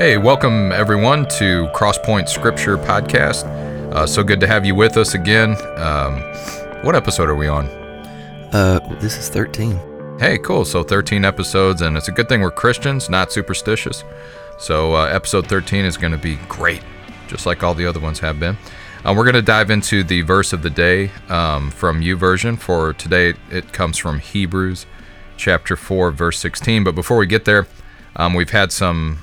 Hey, welcome everyone to Crosspoint Scripture Podcast. Uh, so good to have you with us again. Um, what episode are we on? Uh, this is 13. Hey, cool. So 13 episodes, and it's a good thing we're Christians, not superstitious. So uh, episode 13 is going to be great, just like all the other ones have been. Uh, we're going to dive into the verse of the day um, from YouVersion. For today, it comes from Hebrews chapter 4, verse 16. But before we get there, um, we've had some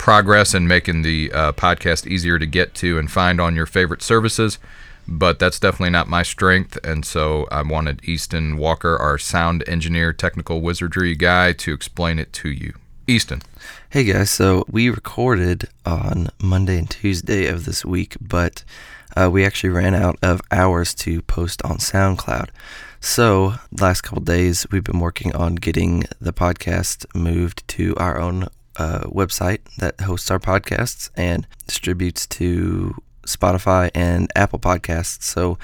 progress in making the uh, podcast easier to get to and find on your favorite services, but that's definitely not my strength. And so I wanted Easton Walker, our sound engineer, technical wizardry guy, to explain it to you. Easton. Hey guys, so we recorded on Monday and Tuesday of this week, but uh, we actually ran out of hours to post on SoundCloud. So, last couple days, we've been working on getting the podcast moved to our own uh, website that hosts our podcasts and distributes to Spotify and Apple Podcasts. So,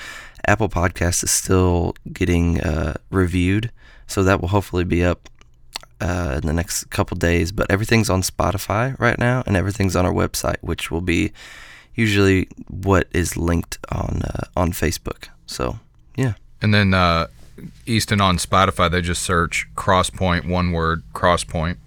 Apple Podcasts is still getting uh, reviewed, so that will hopefully be up uh, in the next couple days. But everything's on Spotify right now, and everything's on our website, which will be usually what is linked on uh, on Facebook. So, yeah. And then uh, Easton on Spotify, they just search Crosspoint, one word, Crosspoint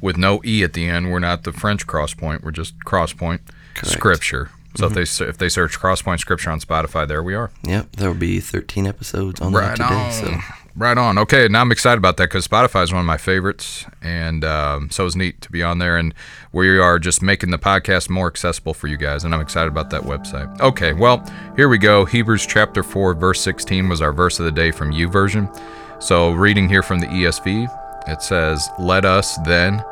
with no e at the end. We're not the French Crosspoint. We're just Crosspoint Correct. Scripture. So Mm-hmm. if they if they search Crosspoint Scripture on Spotify, there we are. Yep, there will be 13 episodes on Right there today. on. So, Right on. Okay, now I'm excited about that because Spotify is one of my favorites, and um, so it's neat to be on there. And we are just making the podcast more accessible for you guys, and I'm excited about that website. Okay, well, here we go. Hebrews chapter 4, verse 16 was our verse of the day from YouVersion. So, reading here from the ESV, it says, Let us then,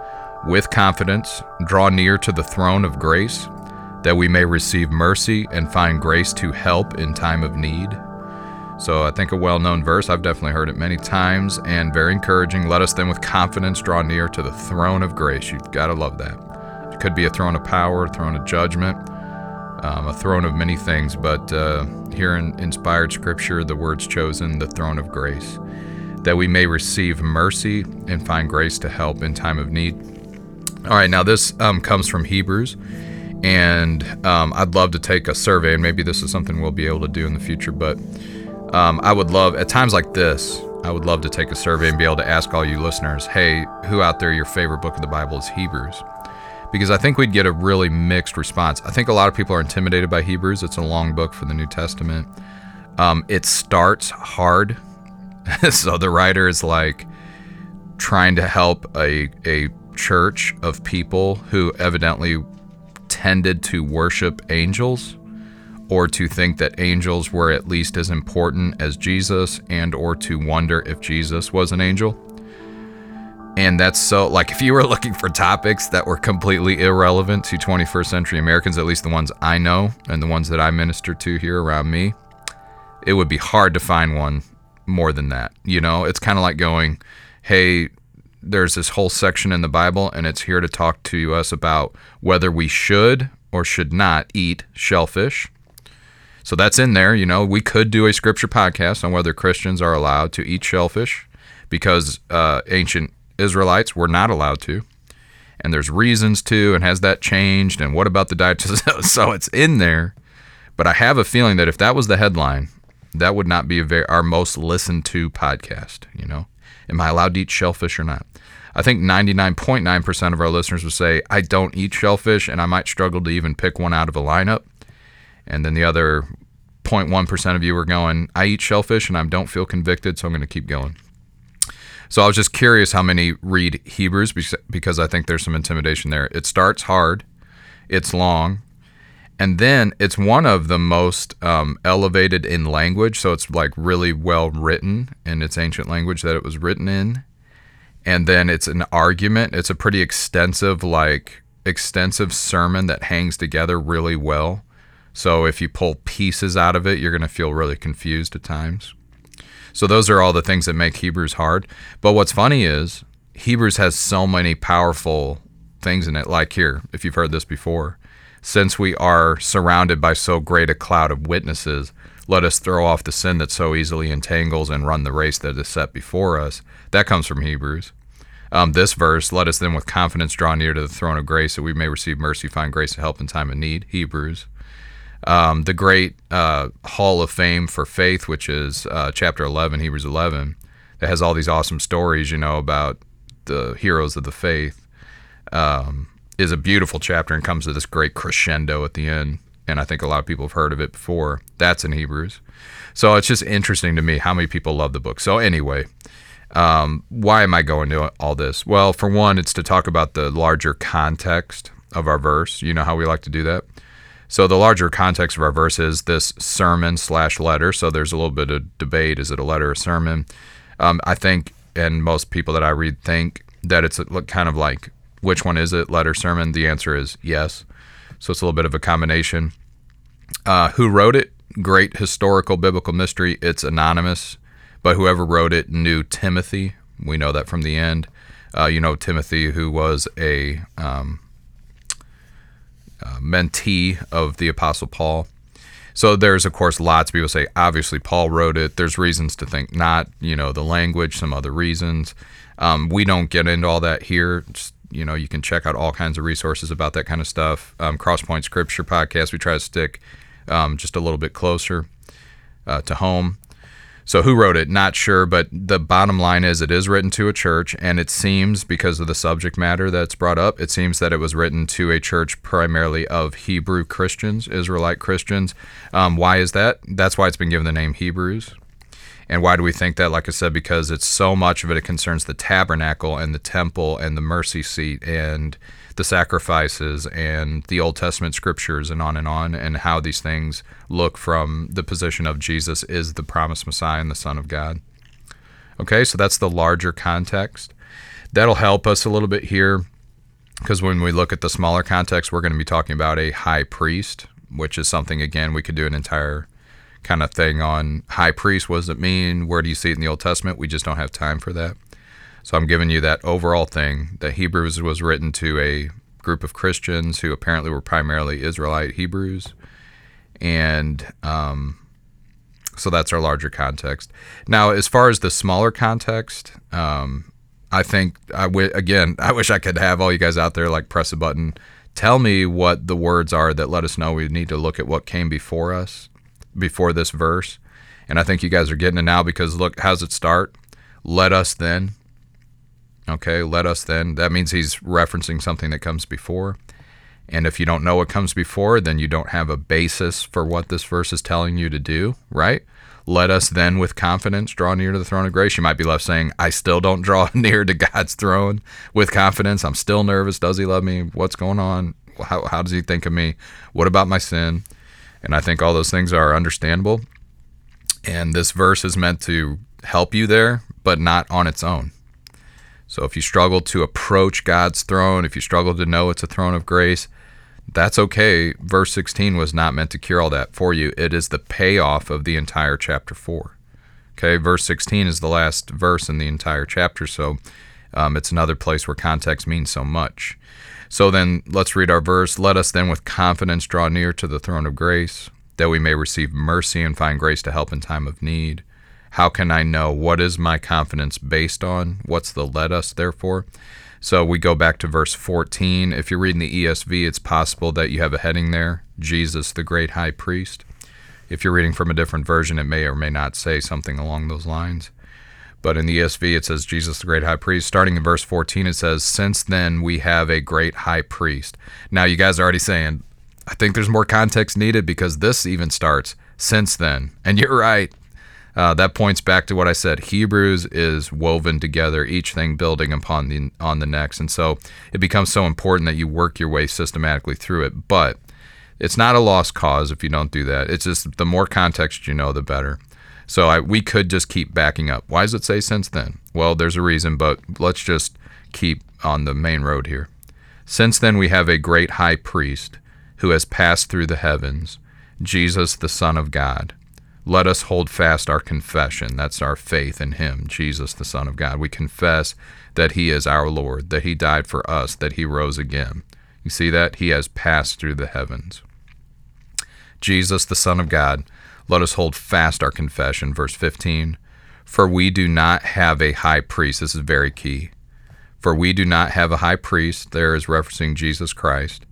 with confidence, draw near to the throne of grace, that we may receive mercy and find grace to help in time of need. So I think a well known verse. I've definitely heard it many times and very encouraging. Let us then with confidence draw near to the throne of grace. You've got to love that. It could be a throne of power, a throne of judgment, um, a throne of many things, but uh, here in inspired scripture, the words chosen, the throne of grace, that we may receive mercy and find grace to help in time of need. All right, now this um, comes from Hebrews, and um, I'd love to take a survey, and maybe this is something we'll be able to do in the future, but um, I would love, at times like this, I would love to take a survey and be able to ask all you listeners, hey, who out there your favorite book of the Bible is Hebrews? Because I think we'd get a really mixed response. I think a lot of people are intimidated by Hebrews. It's a long book for the New Testament. Um, it starts hard. so the writer is like trying to help a, a church of people who evidently tended to worship angels or to think that angels were at least as important as Jesus and or to wonder if Jesus was an angel. And that's so like if you were looking for topics that were completely irrelevant to 21st century Americans, at least the ones I know and the ones that I minister to here around me, it would be hard to find one more than that. You know, it's kind of like going, "Hey, there's this whole section in the Bible and it's here to talk to us about whether we should or should not eat shellfish." So that's in there. You know, we could do a scripture podcast on whether Christians are allowed to eat shellfish because uh, ancient Israelites were not allowed to. And there's reasons to, and has that changed? And what about the diet? so it's in there. But I have a feeling that if that was the headline, that would not be very, our most listened to podcast. You know, am I allowed to eat shellfish or not? I think 99.9% of our listeners would say, I don't eat shellfish, and I might struggle to even pick one out of a lineup and then the other 0.1% of you are going, I eat shellfish and I don't feel convicted, so I'm going to keep going. So I was just curious how many read Hebrews because I think there's some intimidation there. It starts hard, it's long, and then it's one of the most um, elevated in language. So it's like really well written in its ancient language that it was written in. And then it's an argument. It's a pretty extensive, like, extensive sermon that hangs together really well. So if you pull pieces out of it, you're going to feel really confused at times. So those are all the things that make Hebrews hard. But what's funny is Hebrews has so many powerful things in it. Like here, if you've heard this before, since we are surrounded by so great a cloud of witnesses, let us throw off the sin that so easily entangles and run the race that is set before us. That comes from Hebrews. Um, this verse, let us then with confidence draw near to the throne of grace that we may receive mercy, find grace to help in time of need. Hebrews. Um, the great uh, Hall of Fame for Faith, which is uh, chapter 11, Hebrews 11, that has all these awesome stories, you know, about the heroes of the faith, um, is a beautiful chapter and comes to this great crescendo at the end. And I think a lot of people have heard of it before. That's in Hebrews. So it's just interesting to me how many people love the book. So, anyway, um, why am I going to all this? Well, for one, it's to talk about the larger context of our verse. You know how we like to do that. So the larger context of our verse is this sermon slash letter. So there's a little bit of debate: is it a letter or a sermon? Um, I think, and most people that I read think that it's kind of like which one is it, letter, sermon? The answer is yes. So it's a little bit of a combination. Uh, who wrote it? Great historical biblical mystery. It's anonymous but whoever wrote it knew Timothy. We know that from the end. Uh, you know Timothy, who was a um, uh, mentee of the Apostle Paul. So there's, of course, lots of people say, obviously, Paul wrote it. There's reasons to think not, you know, the language, some other reasons. Um, we don't get into all that here. Just, you know, you can check out all kinds of resources about that kind of stuff. Um, Crosspoint Scripture podcast, we try to stick um, just a little bit closer uh, to home. So who wrote it? Not sure, but the bottom line is it is written to a church, and it seems because of the subject matter that's brought up, it seems that it was written to a church primarily of Hebrew Christians, Israelite Christians. Um, why is that? That's why it's been given the name Hebrews. And why do we think that? Like I said, because it's so much of it, it concerns the tabernacle and the temple and the mercy seat and the sacrifices and the Old Testament scriptures and on and on, and how these things look from the position of Jesus is the promised Messiah and the Son of God. Okay, so that's the larger context. That'll help us a little bit here because when we look at the smaller context, we're going to be talking about a high priest, which is something, again, we could do an entire kind of thing on high priest. What does it mean? Where do you see it in the Old Testament? We just don't have time for that. So I'm giving you that overall thing that Hebrews was written to a group of Christians who apparently were primarily Israelite Hebrews. And um, so that's our larger context. Now, as far as the smaller context, um, I think, I w- again, I wish I could have all you guys out there like press a button. Tell me what the words are that let us know we need to look at what came before us, before this verse. And I think you guys are getting it now because look, how's it start? Let us then. Okay, let us then. That means he's referencing something that comes before. And if you don't know what comes before, then you don't have a basis for what this verse is telling you to do, right? Let us then with confidence draw near to the throne of grace. You might be left saying, I still don't draw near to God's throne with confidence. I'm still nervous. Does he love me? What's going on? How, how does he think of me? What about my sin? And I think all those things are understandable. And this verse is meant to help you there, but not on its own. So if you struggle to approach God's throne, if you struggle to know it's a throne of grace, that's okay. Verse 16 was not meant to cure all that for you. It is the payoff of the entire chapter 4. Okay, verse 16 is the last verse in the entire chapter, so um, it's another place where context means so much. So then let's read our verse. Let us then with confidence draw near to the throne of grace, that we may receive mercy and find grace to help in time of need. How can I know? What is my confidence based on? What's the let us, therefore? So we go back to verse 14. If you're reading the ESV, it's possible that you have a heading there Jesus, the great high priest. If you're reading from a different version, it may or may not say something along those lines. But in the ESV, it says Jesus, the great high priest. Starting in verse 14, it says, Since then we have a great high priest. Now, you guys are already saying, I think there's more context needed because this even starts since then. And you're right. Uh, that points back to what I said. Hebrews is woven together, each thing building upon the on the next, and so it becomes so important that you work your way systematically through it. But it's not a lost cause if you don't do that. It's just the more context you know, the better. So I, we could just keep backing up. Why does it say since then? Well, there's a reason, but let's just keep on the main road here. Since then, we have a great high priest who has passed through the heavens, Jesus, the Son of God. Let us hold fast our confession. That's our faith in Him, Jesus, the Son of God. We confess that He is our Lord, that He died for us, that He rose again. You see that? He has passed through the heavens. Jesus, the Son of God, let us hold fast our confession. Verse 15 For we do not have a high priest. This is very key. For we do not have a high priest, there is referencing Jesus Christ,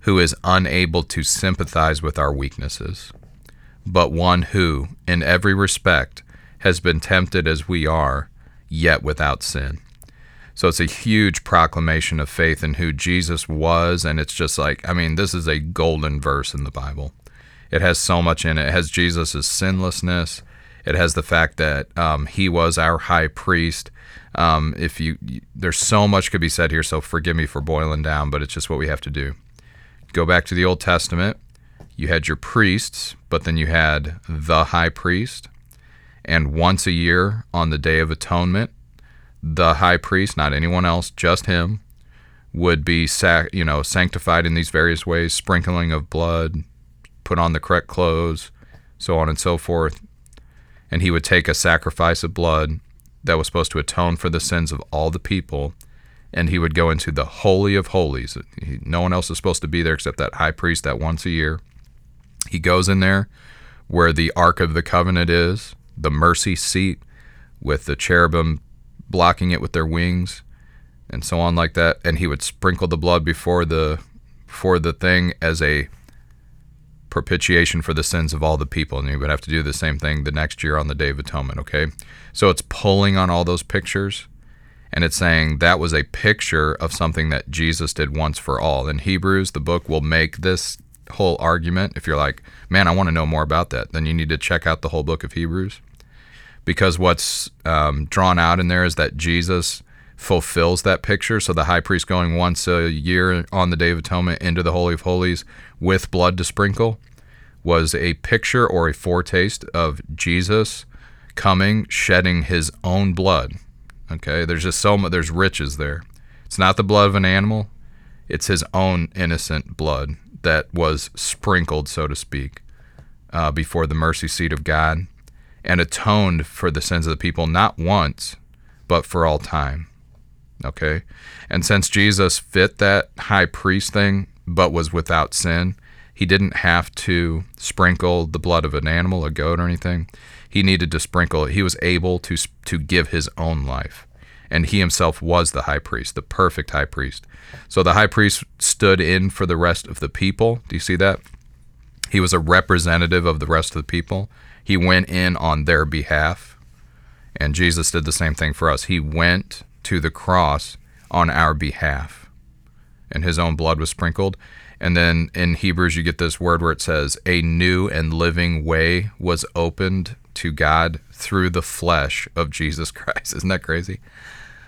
who is unable to sympathize with our weaknesses, but one who, in every respect, has been tempted as we are, yet without sin. So it's a huge proclamation of faith in who Jesus was. And it's just like, I mean, this is a golden verse in the Bible. It has so much in it. It has Jesus' sinlessness. It has the fact that um, he was our high priest. Um, if you, you, there's so much could be said here, so forgive me for boiling down, but it's just what we have to do. Go back to the Old Testament. You had your priests, but then you had the high priest. And once a year on the Day of Atonement, the high priest, not anyone else, just him, would be sac- you know sanctified in these various ways, sprinkling of blood, put on the correct clothes, so on and so forth. And he would take a sacrifice of blood that was supposed to atone for the sins of all the people, and he would go into the holy of holies. He, no one else is supposed to be there except that high priest that once a year. He goes in there where the ark of the covenant is, the mercy seat with the cherubim blocking it with their wings and so on like that and he would sprinkle the blood before the before the thing as a propitiation for the sins of all the people and you would have to do the same thing the next year on the day of atonement okay? So it's pulling on all those pictures and it's saying that was a picture of something that Jesus did once for all. In Hebrews the book will make this whole argument if you're like man I want to know more about that then you need to check out the whole book of Hebrews. Because what's um, drawn out in there is that Jesus fulfills that picture. So the high priest going once a year on the Day of Atonement into the Holy of Holies with blood to sprinkle was a picture or a foretaste of Jesus coming, shedding his own blood. Okay, there's just so much, there's riches there. It's not the blood of an animal, it's his own innocent blood that was sprinkled, so to speak, uh, before the mercy seat of God and atoned for the sins of the people not once, but for all time. Okay? And since Jesus fit that high priest thing, but was without sin, he didn't have to sprinkle the blood of an animal, a goat, or anything. He needed to sprinkle. He was able to, to give his own life. And he himself was the high priest, the perfect high priest. So the high priest stood in for the rest of the people. Do you see that? He was a representative of the rest of the people. He went in on their behalf. And Jesus did the same thing for us. He went to the cross on our behalf. And his own blood was sprinkled. And then in Hebrews, you get this word where it says, A new and living way was opened to God through the flesh of Jesus Christ. Isn't that crazy?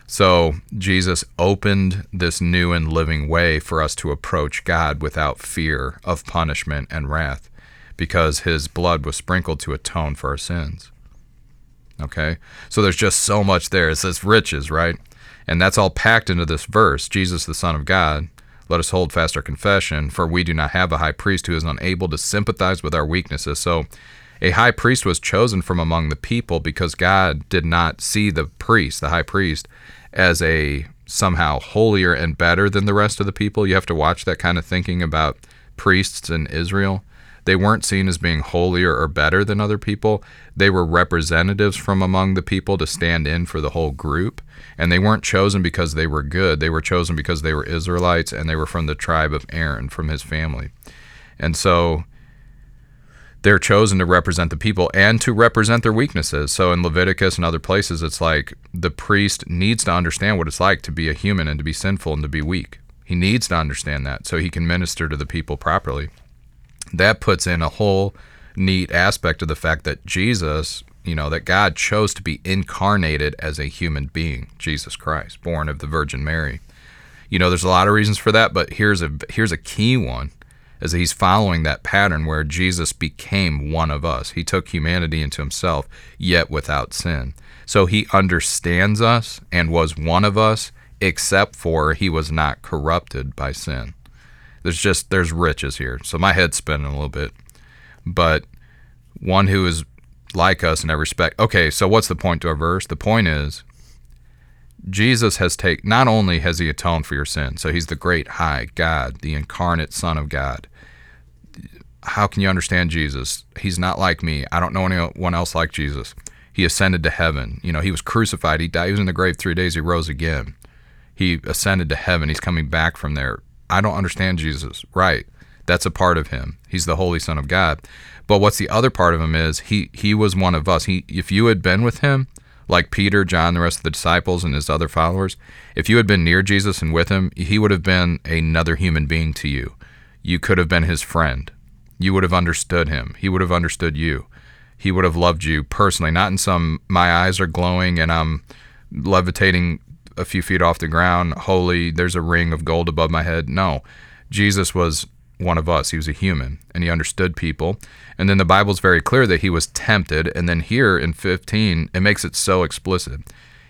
So Jesus opened this new and living way for us to approach God without fear of punishment and wrath because his blood was sprinkled to atone for our sins. Okay? So there's just so much there. It says riches, right? And that's all packed into this verse Jesus, the Son of God. Let us hold fast our confession, for we do not have a high priest who is unable to sympathize with our weaknesses. So a high priest was chosen from among the people because God did not see the priest, the high priest, as a somehow holier and better than the rest of the people. You have to watch that kind of thinking about priests in Israel. They weren't seen as being holier or better than other people. They were representatives from among the people to stand in for the whole group. And they weren't chosen because they were good. They were chosen because they were Israelites and they were from the tribe of Aaron, from his family. And so they're chosen to represent the people and to represent their weaknesses. So in Leviticus and other places, it's like the priest needs to understand what it's like to be a human and to be sinful and to be weak. He needs to understand that so he can minister to the people properly that puts in a whole neat aspect of the fact that Jesus, you know, that God chose to be incarnated as a human being, Jesus Christ, born of the Virgin Mary. You know, there's a lot of reasons for that, but here's a here's a key one is he's following that pattern where Jesus became one of us. He took humanity into himself, yet without sin. So he understands us and was one of us, except for he was not corrupted by sin. There's just there's riches here. So my head's spinning a little bit. But one who is like us in every respect. Okay, so what's the point to our verse? The point is Jesus has taken not only has he atoned for your sin, so he's the great high God, the incarnate Son of God. How can you understand Jesus? He's not like me. I don't know anyone else like Jesus. He ascended to heaven. You know, he was crucified. He died. He was in the grave three days. He rose again. He ascended to heaven. He's coming back from there. I don't understand Jesus. Right. That's a part of him. He's the Holy Son of God. But what's the other part of him is he he was one of us. He if you had been with him, like Peter, John, the rest of the disciples and his other followers, if you had been near Jesus and with him, he would have been another human being to you. You could have been his friend. You would have understood him. He would have understood you. He would have loved you personally, not in some my eyes are glowing and I'm levitating a few feet off the ground, holy, there's a ring of gold above my head. No. Jesus was one of us. He was a human and he understood people. And then the Bible's very clear that he was tempted. And then here in 15, it makes it so explicit.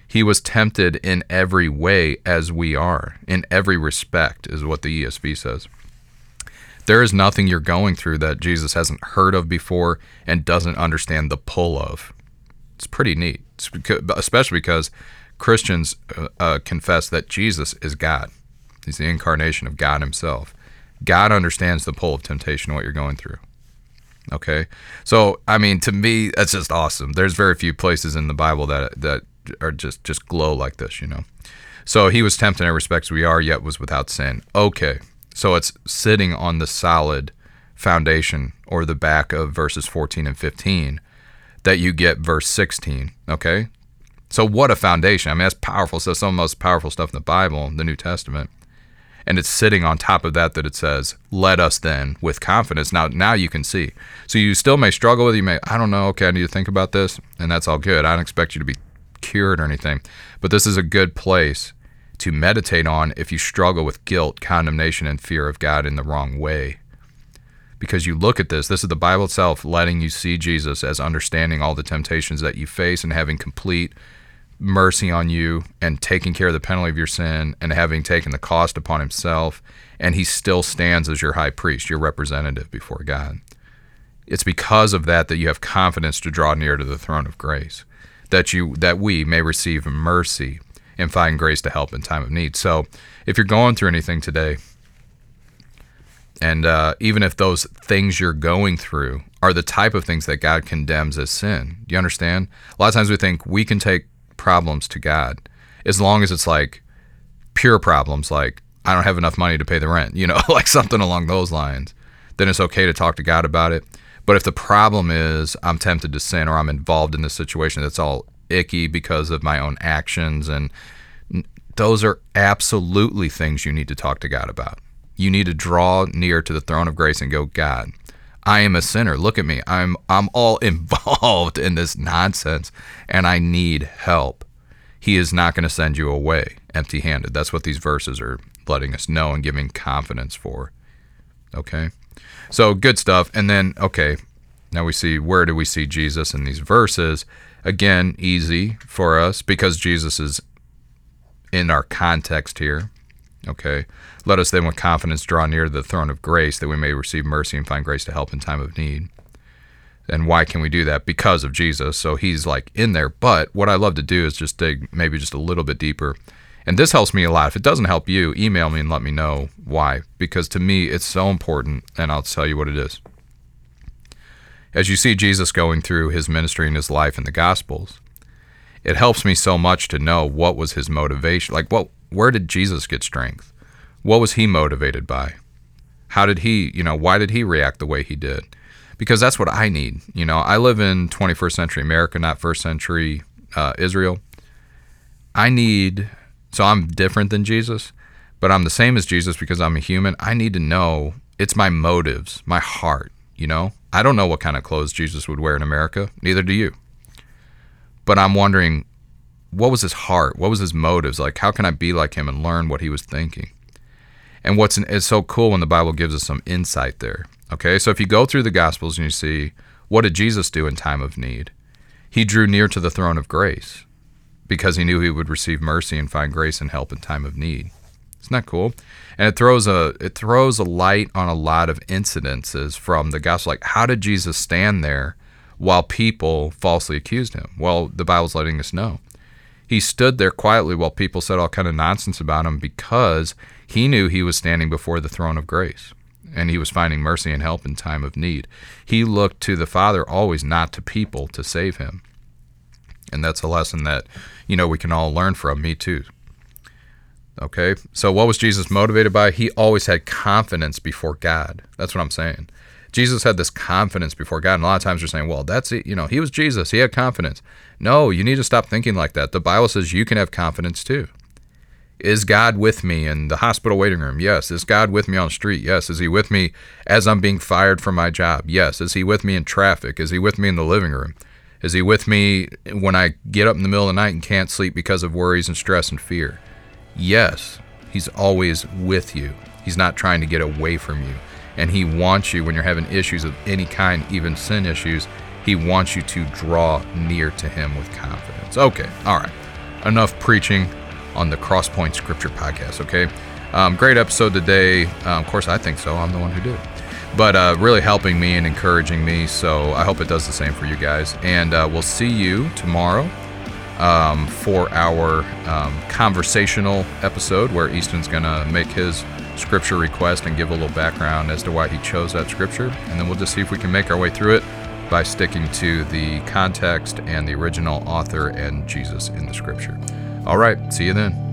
He was tempted in every way as we are, in every respect, is what the ESV says. There is nothing you're going through that Jesus hasn't heard of before and doesn't understand the pull of. It's pretty neat, especially because Christians uh, uh, confess that Jesus is God. He's the incarnation of God Himself. God understands the pull of temptation, what you're going through. Okay, so I mean, to me, that's just awesome. There's very few places in the Bible that that are just just glow like this, you know. So he was tempted in every respect we are, yet was without sin. Okay, so it's sitting on the solid foundation or the back of verses 14 and 15 that you get verse 16. Okay, so what a foundation! I mean, that's powerful. So some of the most powerful stuff in the Bible, the New Testament. And it's sitting on top of that that it says let us then with confidence. Now now you can see. So you still may struggle with it. you may i don't know. Okay i need to think about this. And that's all good. I don't expect you to be cured or anything. But this is a good place to meditate on if you struggle with guilt condemnation and fear of god in the wrong way. Because you look at this this is the bible itself letting you see jesus as understanding all the temptations that you face and having complete mercy on you and taking care of the penalty of your sin and having taken the cost upon himself and he still stands as your high priest your representative before god it's because of that that you have confidence to draw near to the throne of grace that you that we may receive mercy and find grace to help in time of need so if you're going through anything today and uh, even if those things you're going through are the type of things that God condemns as sin, do you understand? A lot of times we think we can take problems to God as long as it's like pure problems like I don't have enough money to pay the rent, you know, like something along those lines, then it's okay to talk to God about it. But if the problem is I'm tempted to sin or I'm involved in this situation that's all icky because of my own actions and those are absolutely things you need to talk to God about. You need to draw near to the throne of grace and go, God, I am a sinner. Look at me. I'm I'm all involved in this nonsense and I need help. He is not going to send you away empty-handed. That's what these verses are letting us know and giving confidence for. Okay? So good stuff. And then okay, now we see where do we see Jesus in these verses? Again, easy for us because Jesus is in our context here. Okay. Let us then with confidence draw near to the throne of grace that we may receive mercy and find grace to help in time of need. And why can we do that? Because of Jesus. So he's like in there. But what I love to do is just dig maybe just a little bit deeper. And this helps me a lot. If it doesn't help you, email me and let me know why. Because to me, it's so important. And I'll tell you what it is. As you see Jesus going through his ministry and his life in the Gospels, it helps me so much to know what was his motivation. Like, what, where did Jesus get strength? What was he motivated by? How did he, you know, why did he react the way he did? Because that's what I need. You know, I live in 21st century America, not first century uh, Israel. I need, so I'm different than Jesus, but I'm the same as Jesus because I'm a human. I need to know it's my motives, my heart, you know? I don't know what kind of clothes Jesus would wear in America, neither do you. But I'm wondering, what was his heart? What was his motives? Like, how can I be like him and learn what he was thinking? And what's it's so cool when the Bible gives us some insight there. Okay, so if you go through the Gospels and you see what did Jesus do in time of need, he drew near to the throne of grace because he knew he would receive mercy and find grace and help in time of need. Isn't that cool? And it throws a it throws a light on a lot of incidences from the gospel. Like, how did Jesus stand there while people falsely accused him? Well, the Bible's letting us know. He stood there quietly while people said all kind of nonsense about him because he knew he was standing before the throne of grace and he was finding mercy and help in time of need. He looked to the Father always, not to people, to save him. And that's a lesson that, you know, we can all learn from. Me too. Okay. So what was Jesus motivated by? He always had confidence before God. That's what I'm saying. Jesus had this confidence before God. And a lot of times you're saying, well, that's it. You know, he was Jesus. He had confidence. No, you need to stop thinking like that. The Bible says you can have confidence too. Is God with me in the hospital waiting room? Yes. Is God with me on the street? Yes. Is He with me as I'm being fired from my job? Yes. Is He with me in traffic? Is He with me in the living room? Is He with me when I get up in the middle of the night and can't sleep because of worries and stress and fear? Yes. He's always with you. He's not trying to get away from you. And He wants you when you're having issues of any kind, even sin issues, He wants you to draw near to Him with confidence. Okay. All right. Enough preaching on the Crosspoint Scripture podcast. Okay, um, great episode today. Um, of course, I think so. I'm the one who did it, but uh, really helping me and encouraging me. So I hope it does the same for you guys. And uh, we'll see you tomorrow um, for our um, conversational episode where Easton's gonna make his scripture request and give a little background as to why he chose that scripture, and then we'll just see if we can make our way through it by sticking to the context and the original author and Jesus in the scripture. All right, see you then.